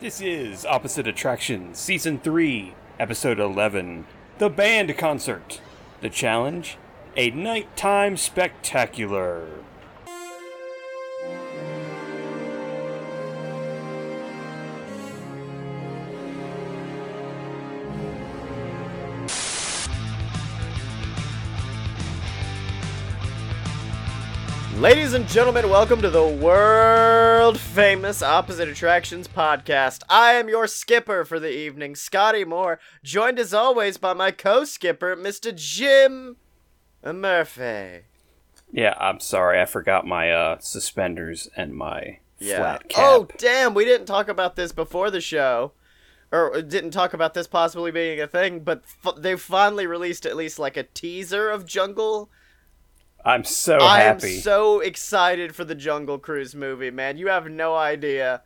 This is Opposite Attraction, Season 3, Episode 11 The Band Concert. The challenge A Nighttime Spectacular. Ladies and gentlemen, welcome to the world famous Opposite Attractions podcast. I am your skipper for the evening, Scotty Moore, joined as always by my co skipper, Mr. Jim Murphy. Yeah, I'm sorry, I forgot my uh, suspenders and my flat cap. Oh, damn, we didn't talk about this before the show. Or didn't talk about this possibly being a thing, but f- they finally released at least like a teaser of Jungle I'm so happy. I'm so excited for the Jungle Cruise movie, man. You have no idea.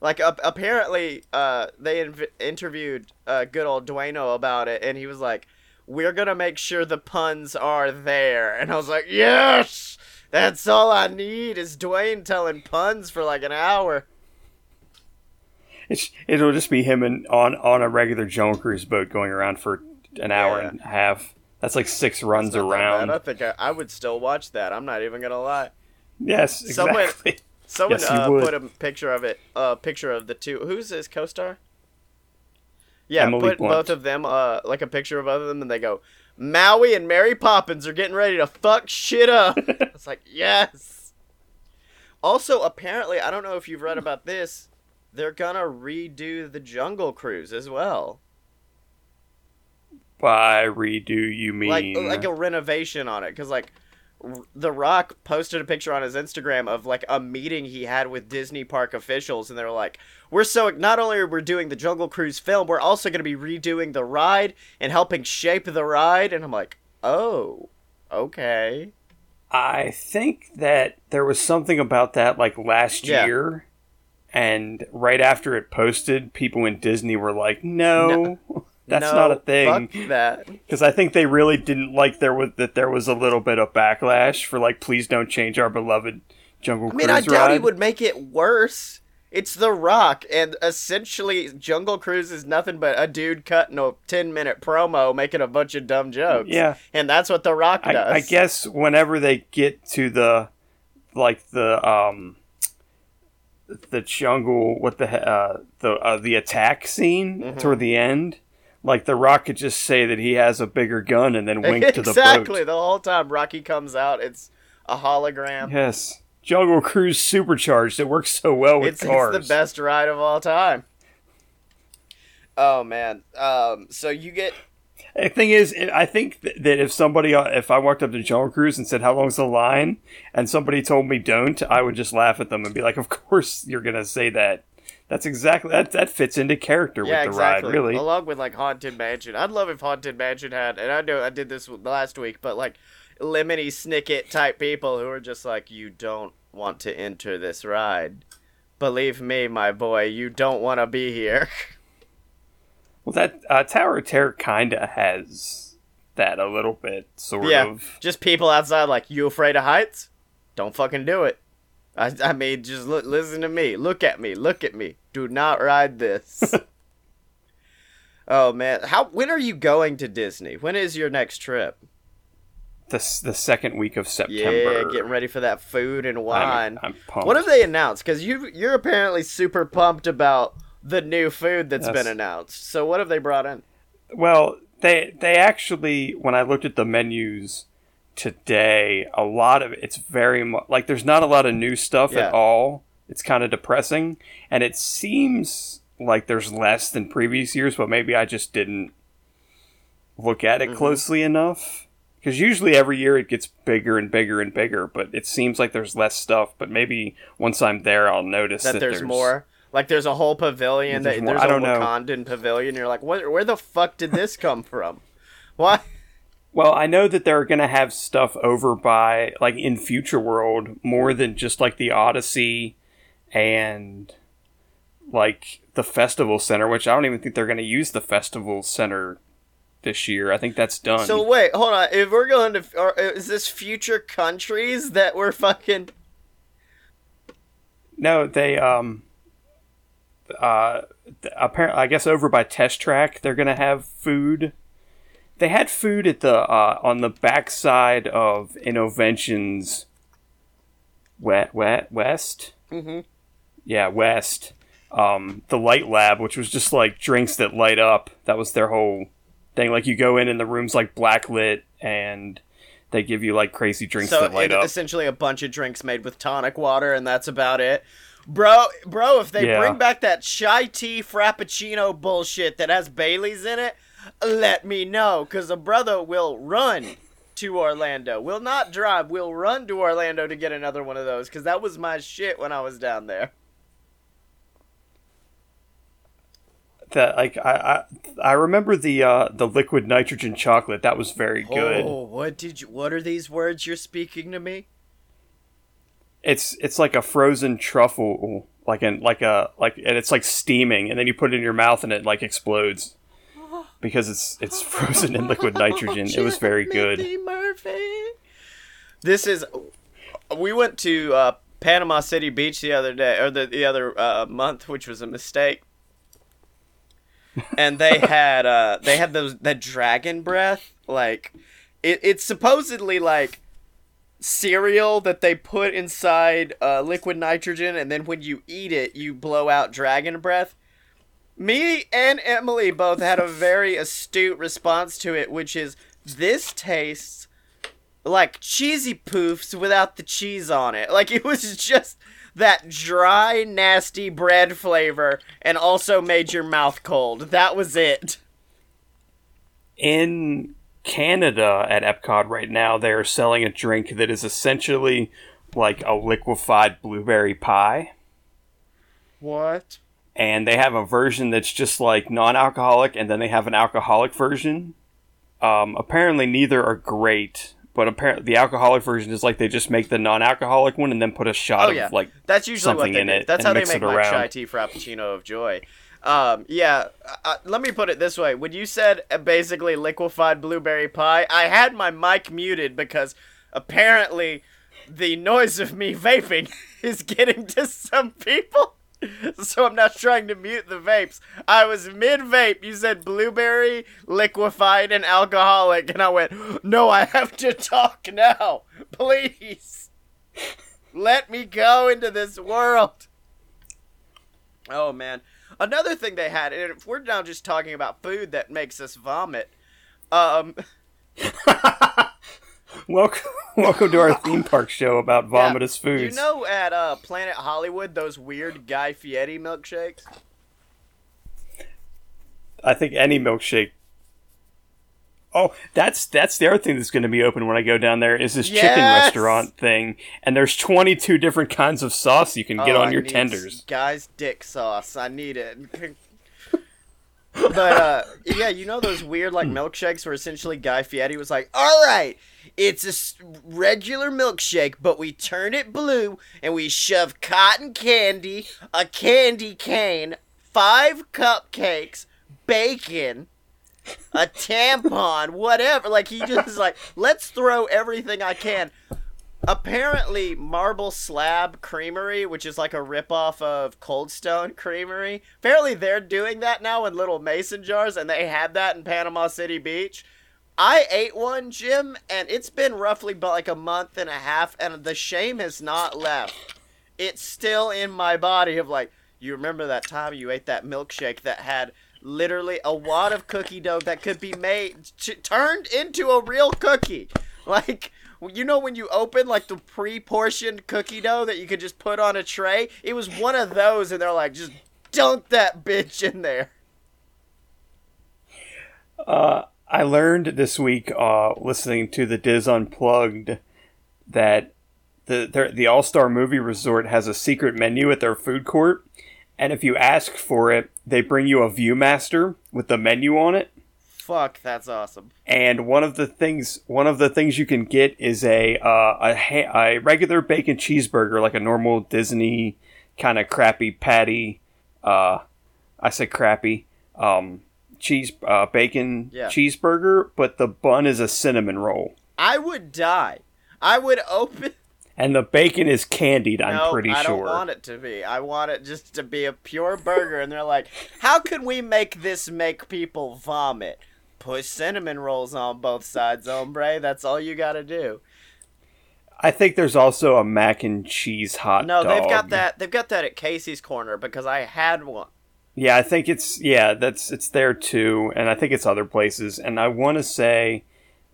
Like, uh, apparently, uh, they inv- interviewed uh, good old Dueno about it, and he was like, "We're gonna make sure the puns are there." And I was like, "Yes, that's all I need is Dwayne telling puns for like an hour." It's, it'll just be him and on on a regular Jungle Cruise boat going around for an hour Yeah. and a half. That's like six runs around. I think I, I would still watch that. I'm not even gonna lie. Yes, Someone- exactly. Someone Yes, uh, put a picture of it, a uh, picture of the two. Who's his co-star? Yeah, Emily put Blunt. both of them, uh, like a picture of both of them, and they go, Maui and Mary Poppins are getting ready to fuck shit up. it's like yes. Also, apparently, I don't know if you've read about this. They're gonna redo the Jungle Cruise as well, By redo, you mean like like a renovation on it, because like. The Rock posted a picture on his Instagram of like a meeting he had with Disney park officials, and they were like, "We're so not only are we doing the Jungle Cruise film, we're also going to be redoing the ride and helping shape the ride." And I'm like, "Oh, okay." I think that there was something about that like last Yeah. year, and right after it posted, people in Disney were like, "No, that's No, not a thing." Fuck that. Because I think they really didn't like there was that there was a little bit of backlash for like, "Please don't change our beloved Jungle I mean, Cruise I doubt he would make it worse. It's The Rock, and essentially, Jungle Cruise is nothing but a dude cutting a 10 minute promo making a bunch of dumb jokes. Yeah. And that's what The Rock does. I, I guess whenever they get to the like the um the jungle what the uh the uh, the attack scene Mm-hmm. toward the end like the rock could just say that he has a bigger gun and then wink to the exactly. The whole time Rocky comes out, it's a hologram. yes jungle cruise supercharged it works so well with It's, cars it's the best ride of all time. Oh man. Um. So you get the thing is i think that if somebody uh, if i walked up to jungle cruise and said how long's the line and somebody told me don't i would just laugh at them and be like of course you're gonna say that that's exactly that that fits into character yeah, with the exactly. ride really Along with like Haunted Mansion, I'd love if Haunted Mansion had, and I know I did this last week, but like Lemony Snicket type people who are just like, you don't want to enter this ride. Believe me, my boy, you don't want to be here. Well, that uh, Tower of Terror kind of has that a little bit, sort yeah, of. just people outside like, you afraid of heights? Don't fucking do it. I, I mean, just look, listen to me. Look at me. Look at me. Do not ride this. oh man, how? When are you going to Disney? When is your next trip? The the second week of September. Yeah, getting ready for that food and wine. I'm, I'm pumped. what have they announced? Because you you're apparently super pumped about the new food that's Yes. been announced. So what have they brought in? Well, they they actually when I looked at the menus today, a lot of it's very much like there's not a lot of new stuff Yeah. at all. It's kind of depressing, and it seems like there's less than previous years, but maybe I just didn't look at it Mm-hmm. closely enough. Because usually every year it gets bigger and bigger and bigger, but it seems like there's less stuff. But maybe once I'm there, I'll notice That, that, there's, more. Like there's a whole pavilion. There's that, more. there's I a don't know. Wakandan pavilion. You're like, what, where the fuck did this come from? Why? Well, I know that they're going to have stuff over by, like, in Future World more than just, like, the Odyssey and, like, the Festival Center, which I don't even think they're going to use the Festival Center this year. I think that's done. So wait, hold on. If we're going to, or is this future countries that we're fucking? no, they, um, uh, apparently, I guess over by Test Track, they're gonna have food. They had food at the uh, on the backside of Innoventions. Wet, wet, west. Mm-hmm. Yeah, west. Um, the light lab, which was just like drinks that light up. That was their whole thing. Like you go in and the room's like black lit, and they give you like crazy drinks So that light it- up. essentially a bunch of drinks made with tonic water, and that's about it. Bro, bro, if they Yeah. bring back that chai tea frappuccino bullshit that has Bailey's in it, let me know, cause a brother will run to Orlando. Will not drive. Will run to Orlando to get another one of those, cause that was my shit when I was down there. that like I, I I remember the uh the liquid nitrogen chocolate. That was very good. Oh, what did you? What are these words you're speaking to me? It's it's like a frozen truffle, like an like a like and it's like steaming, and then you put it in your mouth and it like explodes because it's it's frozen in liquid nitrogen. It was very good. This is. We went to uh, Panama City Beach the other day, or the the other uh, month, which was a mistake. and they had uh, they had those that dragon breath, like it, it's supposedly like cereal that they put inside uh, liquid nitrogen, and then when you eat it, you blow out dragon breath. Me and Emily both had a very astute response to it, which is this tastes like cheesy poofs without the cheese on it. Like it was just that dry, nasty bread flavor and also made your mouth cold. That was it. In Canada at Epcot right now, they are selling a drink that is essentially like a liquefied blueberry pie. What? And they have a version that's just like non-alcoholic, and then they have an alcoholic version. Um, apparently, neither are great, but apparently the alcoholic version is like they just make the non-alcoholic one and then put a shot Oh of like that's usually what something they in do. it That's how they make my chai tea frappuccino of joy. Um, yeah, uh, let me put it this way: when you said uh, basically liquefied blueberry pie, I had my mic muted because apparently the noise of me vaping is getting to some people. So I'm not trying to mute the vapes. I was mid vape. You said blueberry, liquefied, and alcoholic, and I went, "No, I have to talk now, please." Let me go into this world. Oh man. Another thing they had, and if we're now just talking about food that makes us vomit, um, welcome, welcome to our theme park show about vomitous you foods. You know at uh, Planet Hollywood those weird Guy Fieri milkshakes. I think any milkshake. Oh, that's that's the other thing that's going to be open when I go down there is this chicken restaurant thing, and there's 22 different kinds of sauce you can get Oh, on I your tenders. Guy's dick sauce. I need it. But uh, yeah, you know those weird like milkshakes where essentially Guy Fieri was like, "All right, it's a s- regular milkshake, but we turn it blue and we shove cotton candy, a candy cane, five cupcakes, bacon." A tampon, whatever. Like he just is like, let's throw everything I can apparently marble slab creamery which is like a ripoff of cold stone creamery apparently they're doing that now in little mason jars and they had that in panama city beach. I ate one jim and it's been roughly about like a month and a half and the shame has not left. It's still in my body of like you remember that time you ate that milkshake that had literally a wad of cookie dough that could be made t- turned into a real cookie? Like you know when you open like the pre-portioned cookie dough that you could just put on a tray it was one of those and they're like just dunk that bitch in there Uh, I learned this week, uh, listening to the DIS Unplugged, that the their, the All Star Movie Resort has a secret menu at their food court, and if you ask for it, they bring you a ViewMaster with the menu on it. Fuck that's awesome And one of the things one of the things you can get is a uh, a, ha- a regular bacon cheeseburger, like a normal Disney kind of crappy patty. Uh, I say crappy. Um, cheese uh, bacon Yeah. cheeseburger, but the bun is a cinnamon roll. i would die i would open and the bacon is candied. I'm pretty I sure. don't want it to be. I want it just to be a pure burger. And they're like, how can we make this make people vomit? Put cinnamon rolls on both sides, hombre. That's all you got to do. I think there's also a mac and cheese hot No, dog. they've got that. They've got that at Casey's Corner because I had one. Yeah, I think it's yeah, that's it's there too, and I think it's other places. And I want to say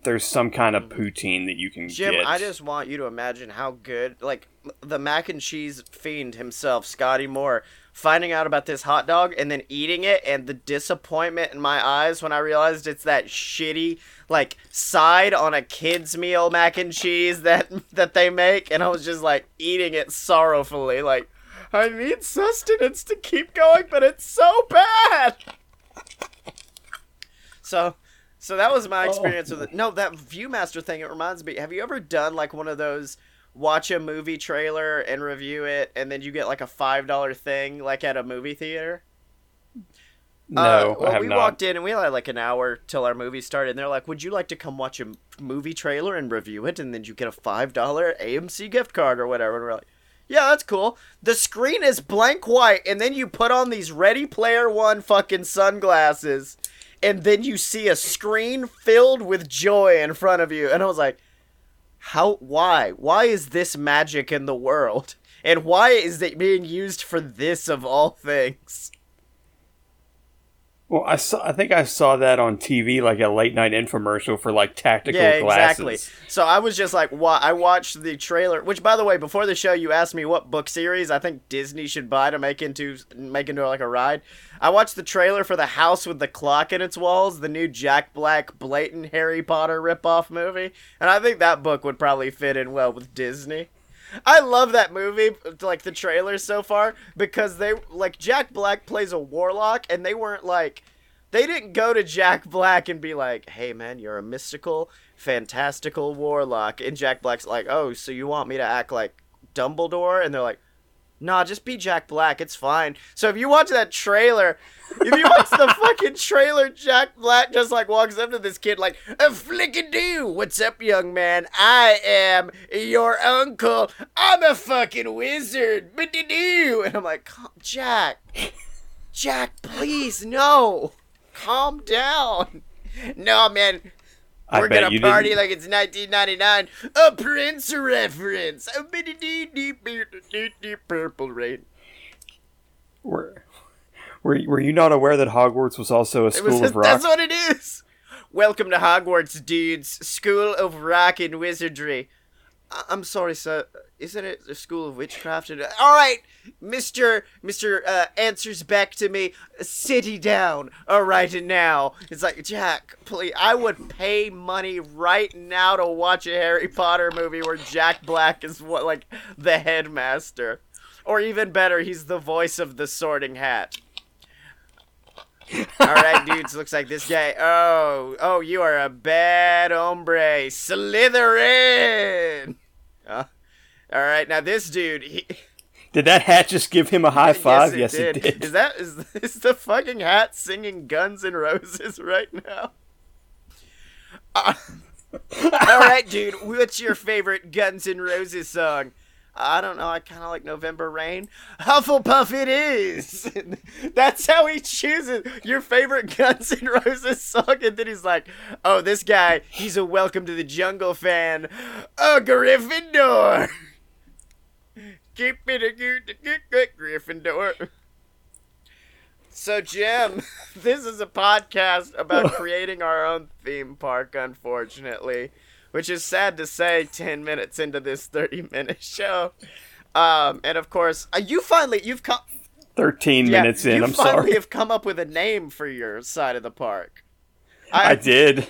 there's some kind of mm. poutine that you can Jim, get. I just want you to imagine how good, like the mac and cheese fiend himself, Scotty Moore, finding out about this hot dog and then eating it, and the disappointment in my eyes when I realized it's that shitty, like side on a kid's meal mac and cheese that that they make, and I was just like eating it sorrowfully, like I need sustenance to keep going, but it's so bad. So. So that was my oh. experience with it. No, that ViewMaster thing. It reminds me. Have you ever done like one of those watch a movie trailer and review it, and then you get like a five dollar thing, like at a movie theater? no, Uh, well, we not. walked in and we had like an hour till our movie started, and they're like, "Would you like to come watch a movie trailer and review it, and then you get a five dollar AMC gift card or whatever?" And we're like, "Yeah, that's cool." The screen is blank white, and then you put on these Ready Player One fucking sunglasses, and then you see a screen filled with joy in front of you, and I was like, "How? Why? Why is this magic in the world?" And why is it being used for this of all things? Well, I saw. I think I saw that on TV, like a late night infomercial for like tactical yeah, glasses. exactly. So I was just like, "What?" I watched the trailer. Which, by the way, before the show, you asked me what book series I think Disney should buy to make into make into like a ride. I watched the trailer for the House with the Clock in its Walls, the new Jack Black blatant Harry Potter ripoff movie, and I think that book would probably fit in well with Disney. I love that movie, like the trailers so far, because they like Jack Black plays a warlock, and they weren't like they didn't go to Jack Black and be like, "Hey man, you're a mystical, fantastical warlock," and Jack Black's like, "Oh, so you want me to act like Dumbledore?" And they're like, "Nah, just be Jack Black. It's fine." So if you watch that trailer. If you watch the fucking trailer, Jack Black just like walks up to this kid like, a flickadoo, what's up, young man? I am your uncle. I'm a fucking wizard. Ba-de-doo. And I'm like, "Calm- Jack, Jack, please, no. Calm down. No, man. I We're gonna party didn't. like it's 1999. A Prince reference. A purple rain. Were, were, were you not aware that Hogwarts was also a school was, of rock? that's what it is. Welcome to Hogwarts, dudes. School of Rock and Wizardry. I'm sorry, sir. Isn't it the School of Witchcraft? And- All right, Mister Mister uh, answers back to me. City down. All right, and now it's like Jack. Please, I would pay money right now to watch a Harry Potter movie where Jack Black is what like the headmaster, or even better, he's the voice of the Sorting Hat. All right, dudes. Looks like this guy. Oh, oh, you are a bad hombre, Slytherin. Uh, all right, now this dude. He, Did that hat just give him a high five? Yes, it did. Is that is is the fucking hat singing Guns N' Roses right now? Uh, all right, dude. What's your favorite Guns N' Roses song? I don't know. I kind of like November Rain. Hufflepuff it is. That's how he chooses your favorite Guns N' Roses song, and then he's like, "Oh, this guy, he's a Welcome to the Jungle fan. A Gryffindor. Keep it a good, good, good Gryffindor." So, Jim, this is a podcast about creating our own theme park, unfortunately, which is sad to say 10 minutes into this 30 minute show. Um, and of course, uh, you finally, you've come, Thirteen yeah, minutes in. you I'm finally sorry. have come up with a name for your side of the park. I did.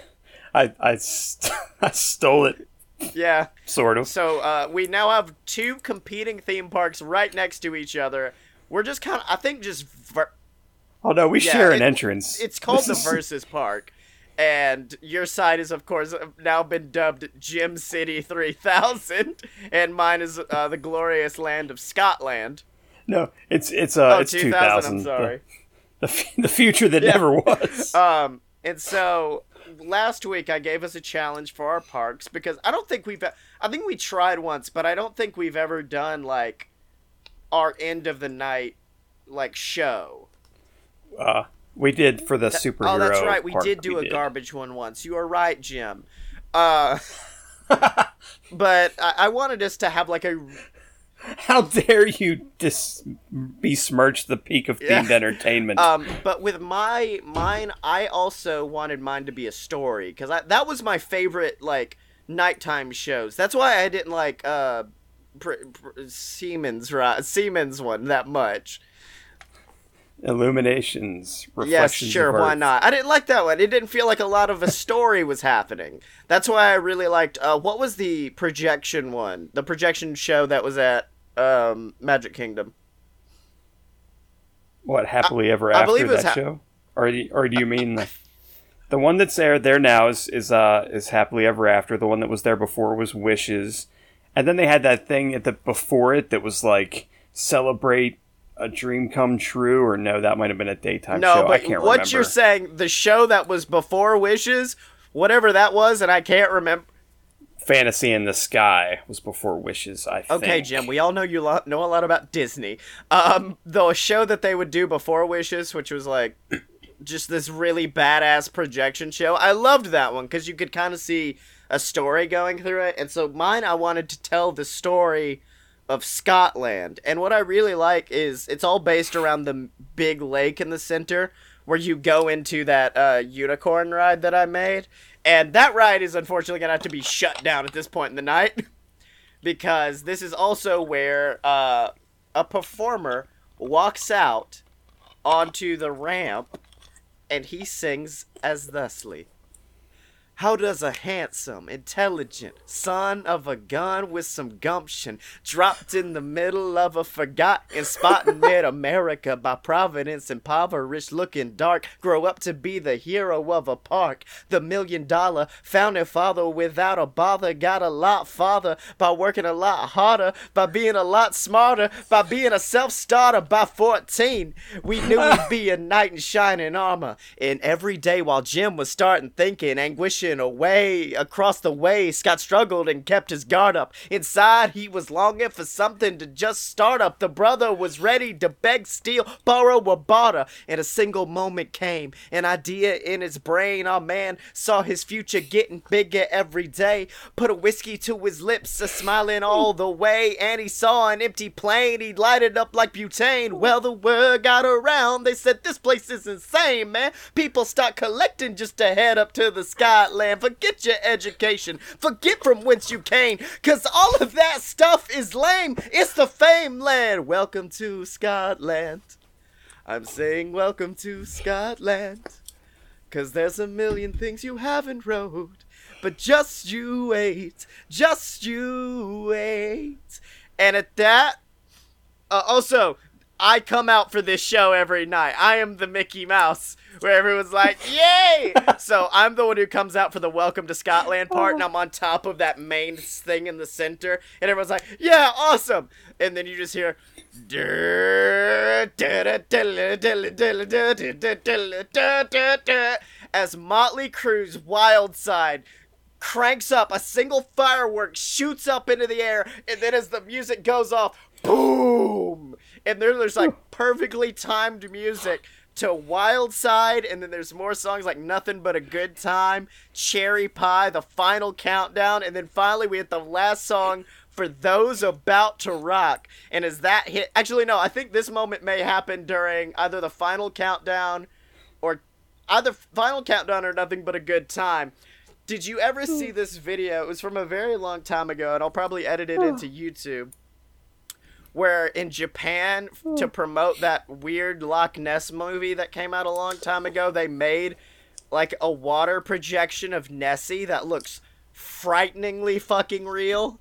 I I, st- I stole it, Yeah. sort of. So, uh, we now have two competing theme parks right next to each other. We're just kind of, I think, just ver- Oh no, we Yeah, share an it- entrance. It's called This the is- Versus Park. And your side is, of course, now been dubbed Gym City 3000, and mine is uh, the glorious land of Scotland. No, it's it's uh Oh, it's 2000, 2000. I'm sorry. The, the, f- the future that Yeah. never was. Um, and so last week I gave us a challenge for our parks because I don't think we've I think we tried once, but I don't think we've ever done like our end of the night like show. Uh, we did for the superhero. Oh, that's right. We did do a did. garbage one once. You are right, Jim. Uh, but I, I wanted us to have like a How dare you dis- besmirch the peak of Yeah. themed entertainment? um, but with my mine, I also wanted mine to be a story because that was my favorite like nighttime shows. That's why I didn't like uh, pr- pr- Siemens right Siemens one that much. Illuminations, Yes, sure, why not? I didn't like that one. It didn't feel like a lot of a story was happening. That's why I really liked. Uh, what was the projection one? The projection show that was at um, Magic Kingdom. What happily ever I after believe it was that hap- show, or do you, or do you mean the, the one that's there there now is is uh is happily ever after? The one that was there before was Wishes, and then they had that thing at the before it that was like celebrate a dream come true, or no, that might have been a daytime no, show. I but can't what remember. you're saying, the show that was before Wishes, whatever that was, and I can't remember. Fantasy in the Sky was before Wishes. I think. Okay, Jim, we all know you lo- know a lot about Disney. Um, the show that they would do before Wishes, which was like just this really badass projection show. I loved that one because you could kind of see a story going through it. And so mine, I wanted to tell the story of Scotland. And what I really like is it's all based around the big lake in the center where you go into that uh, unicorn ride that I made. And that ride is unfortunately going to have to be shut down at this point in the night. because this is also where uh, a performer walks out onto the ramp and he sings as thusly. How does a handsome, intelligent son of a gun with some gumption, dropped in the middle of a forgotten spot in mid America by Providence, impoverished, looking dark, grow up to be the hero of a park? The million dollar founding father without a bother got a lot farther by working a lot harder, by being a lot smarter, by being a self starter by 14. We knew we'd be a knight in shining armor. And every day while Jim was starting thinking, anguishing away across the way, Scott struggled and kept his guard up. Inside, he was longing for something to just start up. The brother was ready to beg, steal, borrow, or barter. And a single moment came, an idea in his brain. Our man saw his future getting bigger every day. Put a whiskey to his lips, a smiling all the way. And he saw an empty plane. He lighted up like butane. Well, the word got around. They said this place is insane, man. People start collecting just to head up to the Scotland. Forget your education. Forget from whence you came. Cause all of that stuff is lame. It's the fame land. Welcome to Scotland. I'm saying welcome to Scotland. Cause there's a million things you haven't wrote. But just you wait. Just you wait. And at that, uh, also, I come out for this show every night. I am the Mickey Mouse, where everyone's like, "Yay!" so I'm the one who comes out for the Welcome to Scotland part, and oh. I'm on top of that main thing in the center, and everyone's like, "Yeah, awesome!" And then you just hear. As Motley Crue's Wild Side cranks up, a single firework shoots up into the air, and then as the music goes off, boom! And then there's like perfectly timed music to Wild Side, and then there's more songs like Nothing But a Good Time, Cherry Pie, the final countdown, and then finally we hit the last song for those about to rock. And as that hit, actually, no, I think this moment may happen during either the final countdown or either final countdown or nothing but a good time. Did you ever see hmm. this video? It was from a very long time ago, and I'll probably edit it into YouTube. Where in Japan, to promote that weird Loch Ness movie that came out a long time ago, they made like a water projection of Nessie that looks frighteningly fucking real.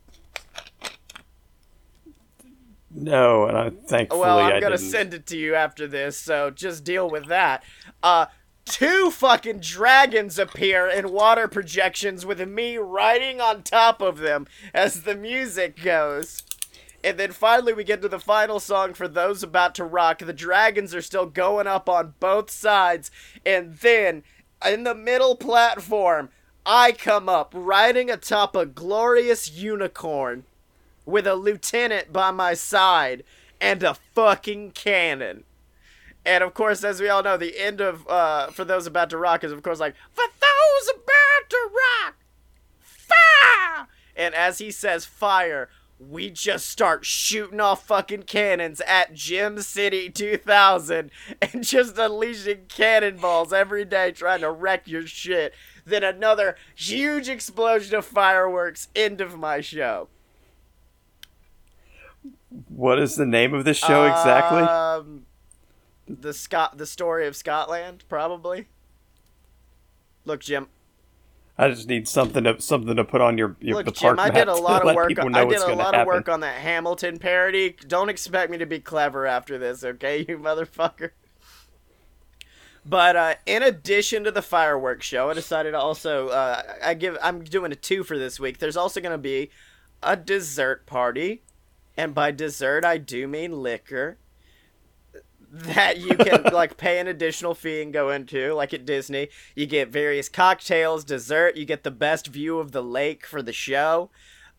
No, and I thankfully Well, I'm I gonna didn't. send it to you after this, so just deal with that. Uh, two fucking dragons appear in water projections with me riding on top of them as the music goes. And then finally, we get to the final song for those about to rock. The dragons are still going up on both sides, and then in the middle platform, I come up riding atop a glorious unicorn with a lieutenant by my side and a fucking cannon. And of course, as we all know, the end of uh, for those about to rock is of course like for those about to rock, fire. And as he says fire, we just start shooting off fucking cannons at Gym City 2000 and just unleashing cannonballs every day trying to wreck your shit. Then another huge explosion of fireworks. End of my show. What is the name of this show exactly? Um, the Scot, the story of Scotland, probably. Look, Jim. I just need something to something to put on your, your Look, the Jim. I did a lot of work. On, I did a lot happen. of work on that Hamilton parody. Don't expect me to be clever after this, okay, you motherfucker. But uh, in addition to the fireworks show, I decided to also uh, I give I'm doing a two for this week. There's also going to be a dessert party, and by dessert I do mean liquor that you can like pay an additional fee and go into like at disney. You get various cocktails dessert you get the best view of the lake for the show.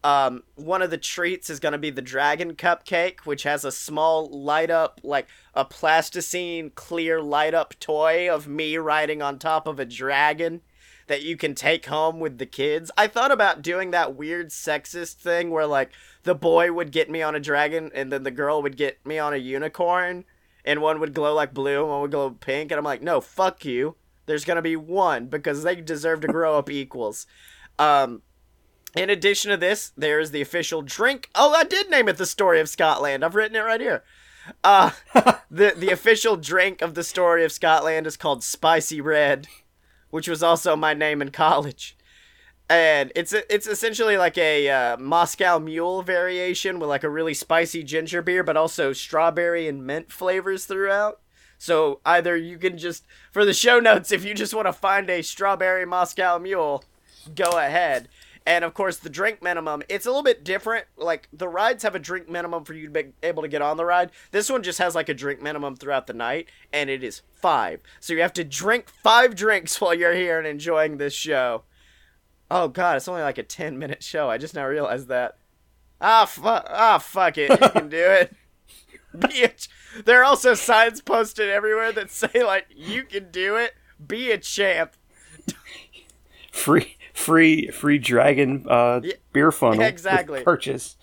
Um, one of the treats is going to be the dragon cupcake which has a small light up like a plasticine clear light up toy of me riding on top of a dragon that you can take home with the kids. I thought about doing that weird sexist thing where like the boy would get me on a dragon and then the girl would get me on a unicorn and one would glow like blue and one would glow pink and I'm like, "No, fuck you. There's going to be one because they deserve to grow up equals." Um in addition to this, there's the official drink. Oh, I did name it the story of Scotland. I've written it right here. Uh the the official drink of the story of Scotland is called Spicy Red which was also my name in college. And it's it's essentially like a uh, Moscow Mule variation with like a really spicy ginger beer, but also strawberry and mint flavors throughout. So either you can just for the show notes, if you just want to find a strawberry Moscow Mule, go ahead. And of course, the drink minimum, it's a little bit different. Like, the rides have a drink minimum for you to be able to get on the ride. This one just has like a drink minimum throughout the night, and it is five. So you have to drink five drinks while you're here and enjoying this show. Oh, God, it's only like a 10 minute show. I just now realized that. Ah, fuck. Ah, fuck it. You can do it. Bitch. There are also signs posted everywhere that say, like, you can do it. Be a champ. free free free dragon uh, Yeah, beer funnel exactly. purchase.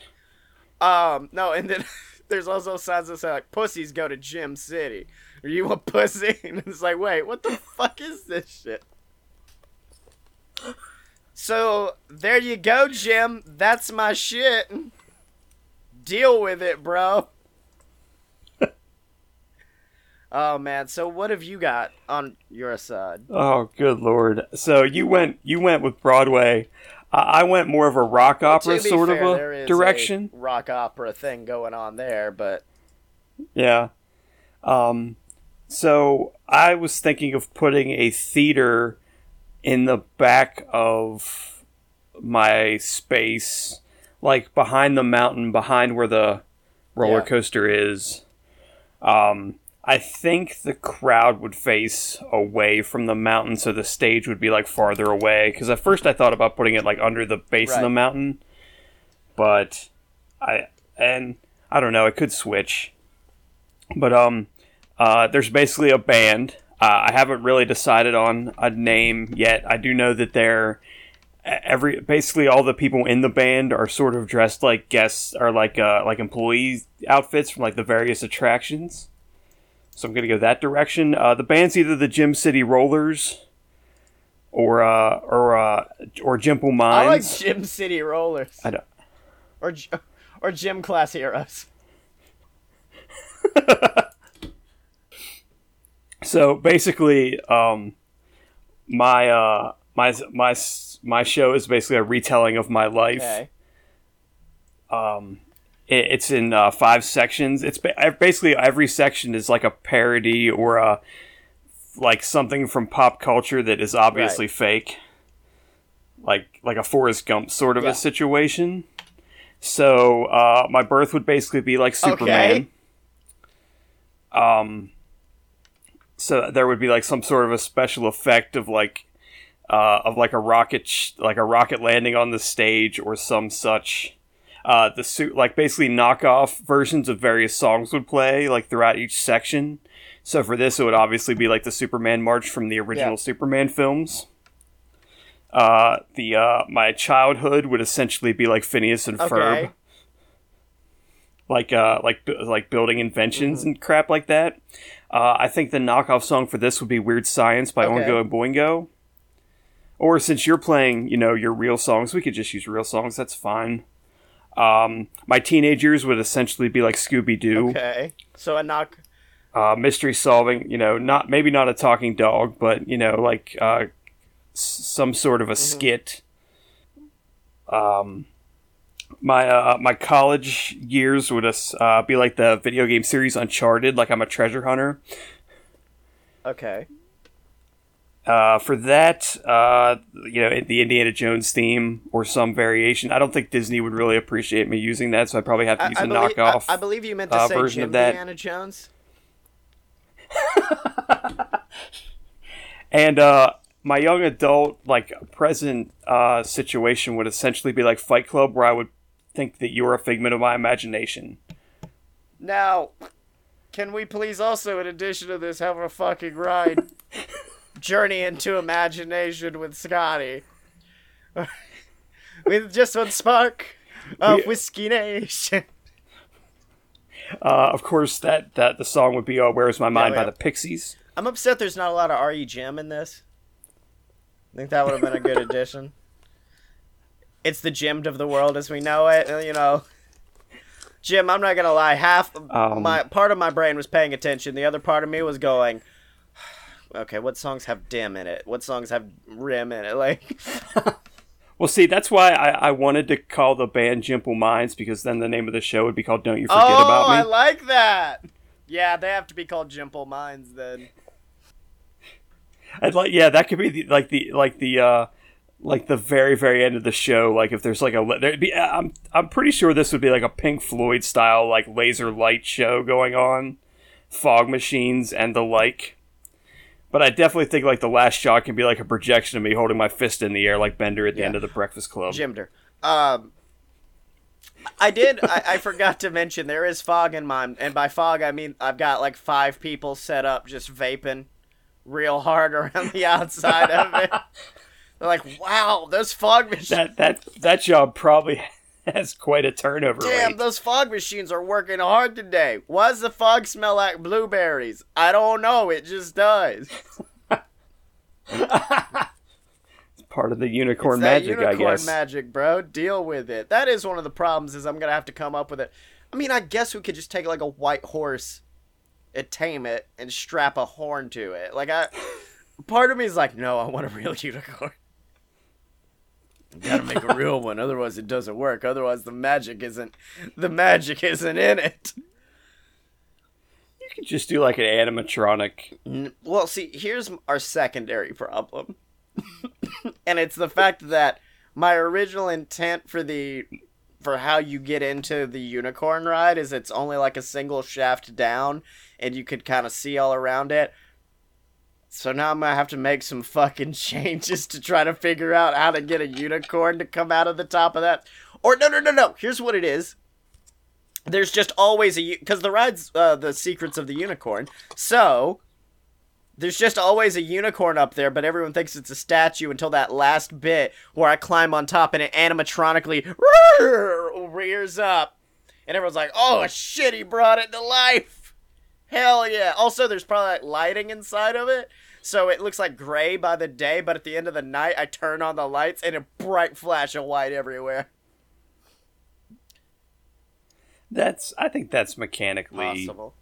Um, no, and then there's also signs that say like pussies go to Gym City. Are you a pussy? And it's like, wait, what the fuck is this shit? So there you go, Jim. That's my shit. Deal with it, bro. oh man, so what have you got on your side? Oh, good lord! So you went you went with Broadway. I I went more of a rock opera be sort fair, of a is direction. a rock opera thing going on there, but Yeah. Um, so I was thinking of putting a theater in the back of my space, like behind the mountain, behind where the roller Yeah. coaster is. Um, I think the crowd would face away from the mountain, so the stage would be like farther away. Because at first I thought about putting it like under the base of the mountain, but I and I don't know. It could switch. But um, uh, there's basically a band. Uh, I haven't really decided on a name yet. I do know that they're every basically all the people in the band are sort of dressed like guests or like uh, like employee outfits from like the various attractions. So I'm gonna go that direction. Uh, the band's either the Gym City Rollers or uh, or uh, or Jimple Minds. I like. Gym City Rollers I don't. or or Gym Class Heroes. So basically, um, my uh, my my my show is basically a retelling of my life. Okay. Um, it, it's in uh, five sections. It's ba- basically every section is like a parody or a like something from pop culture that is obviously fake, like like a Forrest Gump sort of Yeah. a situation. So uh, my birth would basically be like Superman. Um, so there would be like some sort of a special effect of like uh, of like a rocket sh- like a rocket landing on the stage or some such. Uh, the suit like basically knockoff versions of various songs would play like throughout each section. So for this, it would obviously be like the Superman march from the original Yeah. Superman films. Uh, the uh, my childhood would essentially be like Phineas and Ferb like uh like like building inventions Mm-hmm. and crap like that. Uh, I think the knockoff song for this would be "Weird Science" by Okay. Oingo and Boingo. Or since you're playing, you know, your real songs, we could just use real songs. That's fine. Um, my teenagers would essentially be like Scooby Doo, Okay. So a knock. uh, mystery solving. You know, not maybe not a talking dog, but you know, like uh, s- some sort of a skit. Um, my uh, my college years would uh, be like the video game series Uncharted. Like I'm a treasure hunter. Okay. Uh, for that, uh, you know, the Indiana Jones theme or some variation. I don't think Disney would really appreciate me using that, so I probably have to I, use I a believe, knockoff. I, I believe you meant to uh, say version Jim of that. Indiana Jones. And uh, my young adult, like present uh, situation would essentially be like Fight Club, where I would think that you're a figment of my imagination. Now, can we please also, in addition to this, have a fucking ride? Journey into imagination with Scotty. with just one spark of We- Whiskey Nation. Uh, of course, that, that the song would be uh, "Where's My Mind" yeah. by the Pixies. I'm upset there's not a lot of R.E. Jim in this. I think that would have been a good addition. It's the Jim of the world as we know it, you know. Jim, I'm not gonna lie. Half Um, my part of my brain was paying attention. The other part of me was going, "Okay, what songs have dim in it? What songs have rim in it?" Like, Well, see, that's why I, I wanted to call the band Jimple Minds because then the name of the show would be called "Don't You Forget oh, About Me." I like that. Yeah, they have to be called Jimple Minds then. I'd like, yeah, that could be the, like the like the uh like the very very end of the show. Like if there's like a there'd be, I'm I'm pretty sure this would be like a Pink Floyd style like laser light show going on, fog machines and the like. But I definitely think like the last shot can be like a projection of me holding my fist in the air like Bender at the Yeah. end of the Breakfast Club. Jimder. Um, I did. I, I forgot to mention there is fog in mine, and by fog I mean I've got like five people set up just vaping real hard around the outside of it. They're like, "Wow, those fog machines! That that that job probably has quite a turnover Damn, rate. those fog machines are working hard today. Why does the fog smell like blueberries? I don't know. It just does. It's part of the unicorn magic, unicorn I guess. magic, bro. Deal with it. That is one of the problems. Is I'm gonna have to come up with it. I mean, I guess we could just take like a white horse, and tame it, and strap a horn to it. Like I, part of me is like, no, I want a real unicorn. Gotta make a real one, otherwise it doesn't work. Otherwise, the magic isn't, the magic isn't in it. You could just do like an animatronic. N- Well, see, here's our secondary problem. and it's the fact that my original intent for the for how you get into the unicorn ride is it's only like a single shaft down and you could kind of see all around it. So now I'm to have to make some fucking changes to try to figure out how to get a unicorn to come out of the top of that. Or no, no, no, no. Here's what it is. There's just always a because the ride's uh, the secrets of the unicorn. So there's just always a unicorn up there, but everyone thinks it's a statue until that last bit where I climb on top and it animatronically rears up. And everyone's like, oh shit, he brought it to life. Hell yeah. Also, there's probably like lighting inside of it. So it looks like gray by the day, but at the end of the night, I turn on the lights and a bright flash of white everywhere. That's I think that's mechanically Possible.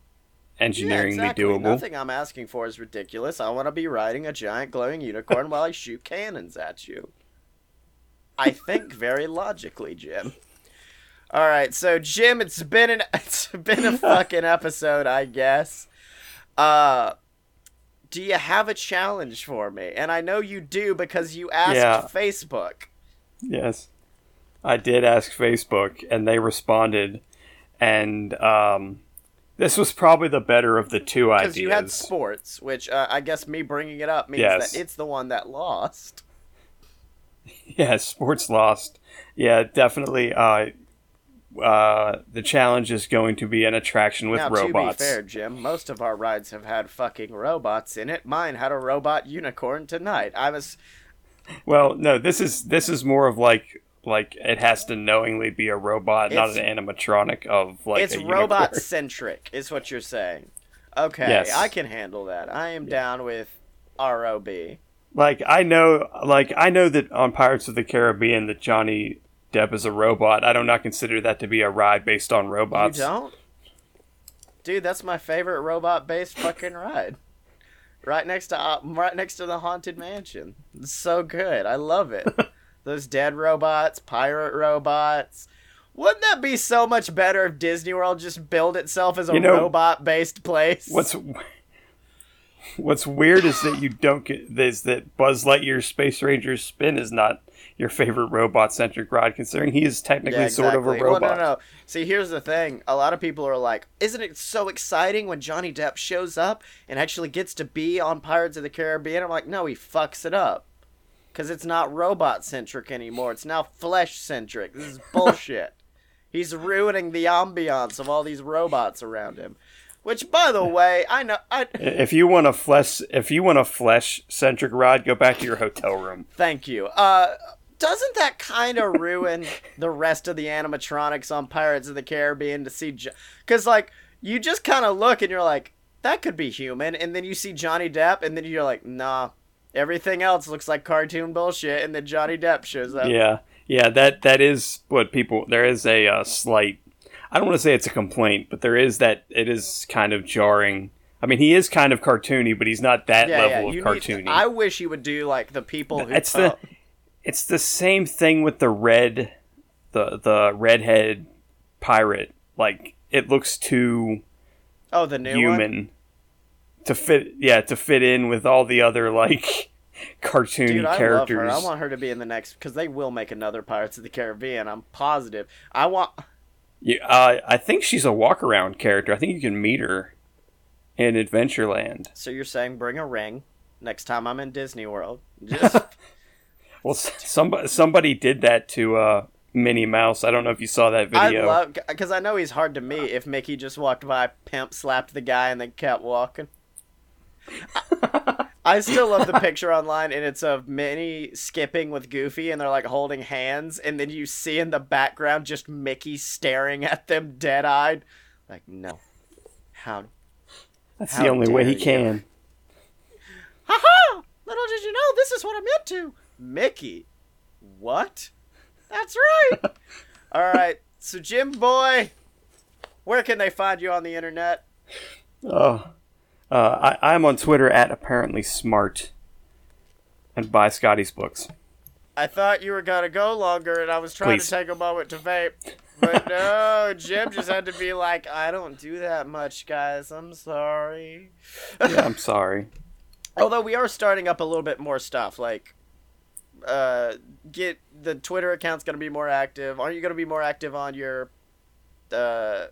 engineeringly yeah, exactly. doable. Nothing I'm asking for is ridiculous. I want to be riding a giant glowing unicorn while I shoot cannons at you. I think very logically, Jim. All right, so Jim, it's been an it's been a fucking episode, I guess. Uh do you have a challenge for me? And I know you do because you asked Yeah. Facebook. Yes. I did ask Facebook and they responded and um This was probably the better of the two ideas. Because you had sports, which uh, I guess me bringing it up means Yes. that it's the one that lost. Yeah, sports lost. Yeah, definitely. Uh, uh, the challenge is going to be an attraction with now, robots. to be fair, Jim, most of our rides have had fucking robots in it. Mine had a robot unicorn tonight. I was. Well, no, this is this is more of like like it has to knowingly be a robot, not an animatronic of like it's robot centric, is what you're saying. Okay, Yes. I can handle that. I am down with ROB. Like I know, like I know that on Pirates of the Caribbean that Johnny Depp is a robot. I do not consider that to be a ride based on robots. You don't? Dude, that's my favorite robot-based fucking ride. Right next to uh, right next to the haunted mansion. It's so good. I love it. Those dead robots, pirate robots. Wouldn't that be so much better if Disney World just built itself as a You know- robot-based place? What's What's weird is that you don't get is that Buzz Lightyear's Space Ranger's spin is not your favorite robot centric ride, considering he is technically sort of a robot. Well, no, no. See, here's the thing. A lot of people are like, "Isn't it so exciting when Johnny Depp shows up and actually gets to be on Pirates of the Caribbean?" I'm like, "No, he fucks it up, because it's not robot centric anymore. It's now flesh centric. This is bullshit. He's ruining the ambiance of all these robots around him." Which, by the way, I know. I If you want a flesh, if you want a flesh centric ride, go back to your hotel room. Thank you. Uh, doesn't that kind of ruin the rest of the animatronics on Pirates of the Caribbean to see? Because like you just kind of look and you're like, that could be human, and then you see Johnny Depp, and then you're like, nah, everything else looks like cartoon bullshit, and then Johnny Depp shows up. Yeah, yeah, that that is what people. There is a uh, slight. I don't want to say it's a complaint, but there is that it is kind of jarring. I mean, he is kind of cartoony, but he's not that Yeah, level yeah. of cartoony. need, I wish he would do like the people who. it's the it's the same thing with the red the the redhead pirate like it looks too oh the new one. human to fit yeah to fit in with all the other like cartoony Dude, I characters love her. I want her to be in the next because they will make another Pirates of the Caribbean. I'm positive. I want. Yeah, uh, i think she's a walk around character i think you can meet her in adventureland So you're saying bring a ring next time I'm in Disney World? Just well somebody somebody did that to uh minnie mouse i don't know if you saw that video. I video love because I know he's hard to meet. If Mickey just walked by, pimp slapped the guy, and then kept walking. I, I still love the picture online, and it's of Minnie skipping with Goofy, and they're like holding hands, and then you see in the background just Mickey staring at them, dead eyed, like no, how, that's how the only way he you. can ha ha! Little did you know, this is what I'm into. Mickey, what? That's right. All right, so Jim Boy, where can they find you on the internet? Oh, uh, I, I'm on Twitter at apparently smart, and buy Scotty's books. I thought you were gonna go longer, and I was trying Please. to take a moment to vape, but no, Jim just had to be like, "I don't do that much, guys. I'm sorry." Yeah, I'm sorry. Although we are starting up a little bit more stuff, like, uh, get the Twitter account's gonna be more active. Aren't you gonna be more active on your, uh,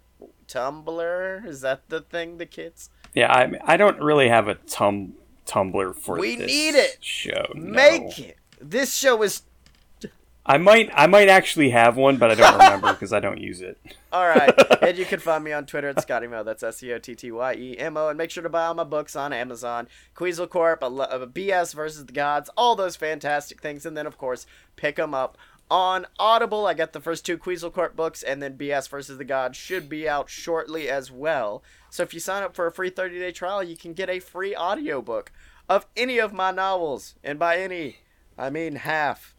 Tumblr? Is that the thing, the kids? Yeah, I I don't really have a tum Tumblr for We this need it. show. no. Make it. This show is I might I might actually have one, but I don't remember because I don't use it. All right. and you can find me on Twitter at Scotty Mo. That's S C O T T Y E M O. And make sure to buy all my books on Amazon. Queasel Corp, a, a uh, BS versus the Gods, all those fantastic things. And then, of course, pick them up on Audible. I got the first two Queasel Corp books, and then BS versus the Gods should be out shortly as well. So if you sign up for a free 30 day trial, you can get a free audiobook of any of my novels. And by any, I mean half.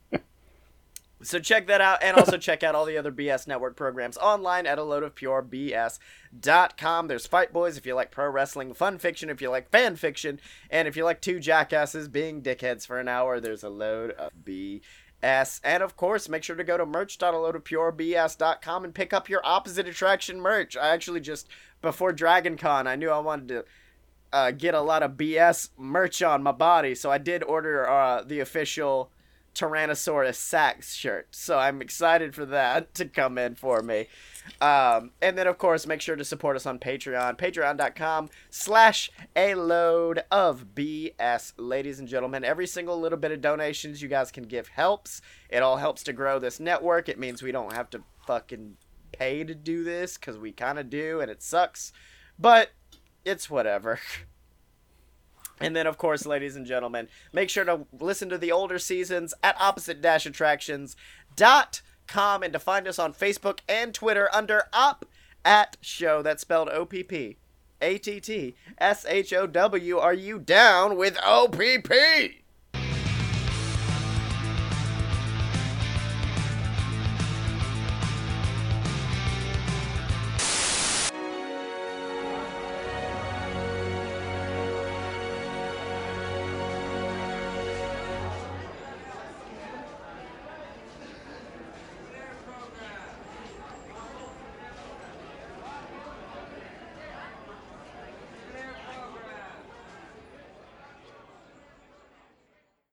So check that out, and also check out all the other BS Network programs online at a load of pure BS.com. There's Fight Boys if you like pro wrestling, fun fiction if you like fan fiction, and if you like two jackasses being dickheads for an hour, there's a load of BS. And of course, make sure to go to merch.aloadofpurebs.com and pick up your opposite attraction merch. I actually just before Dragon Con, I knew I wanted to uh, get a lot of BS merch on my body, so I did order uh, the official Tyrannosaurus Sax shirt. So I'm excited for that to come in for me. Um, and then, of course, make sure to support us on Patreon. Patreon.com slash a load of BS. Ladies and gentlemen, every single little bit of donations you guys can give helps. It all helps to grow this network. It means we don't have to fucking pay to do this because we kind of do and it sucks. But it's whatever. And then, of course, ladies and gentlemen, make sure to listen to the older seasons at opposite attractions dot com and to find us on Facebook and Twitter under op at show. That's spelled O P P A T T S H O W. Are you down with OPP?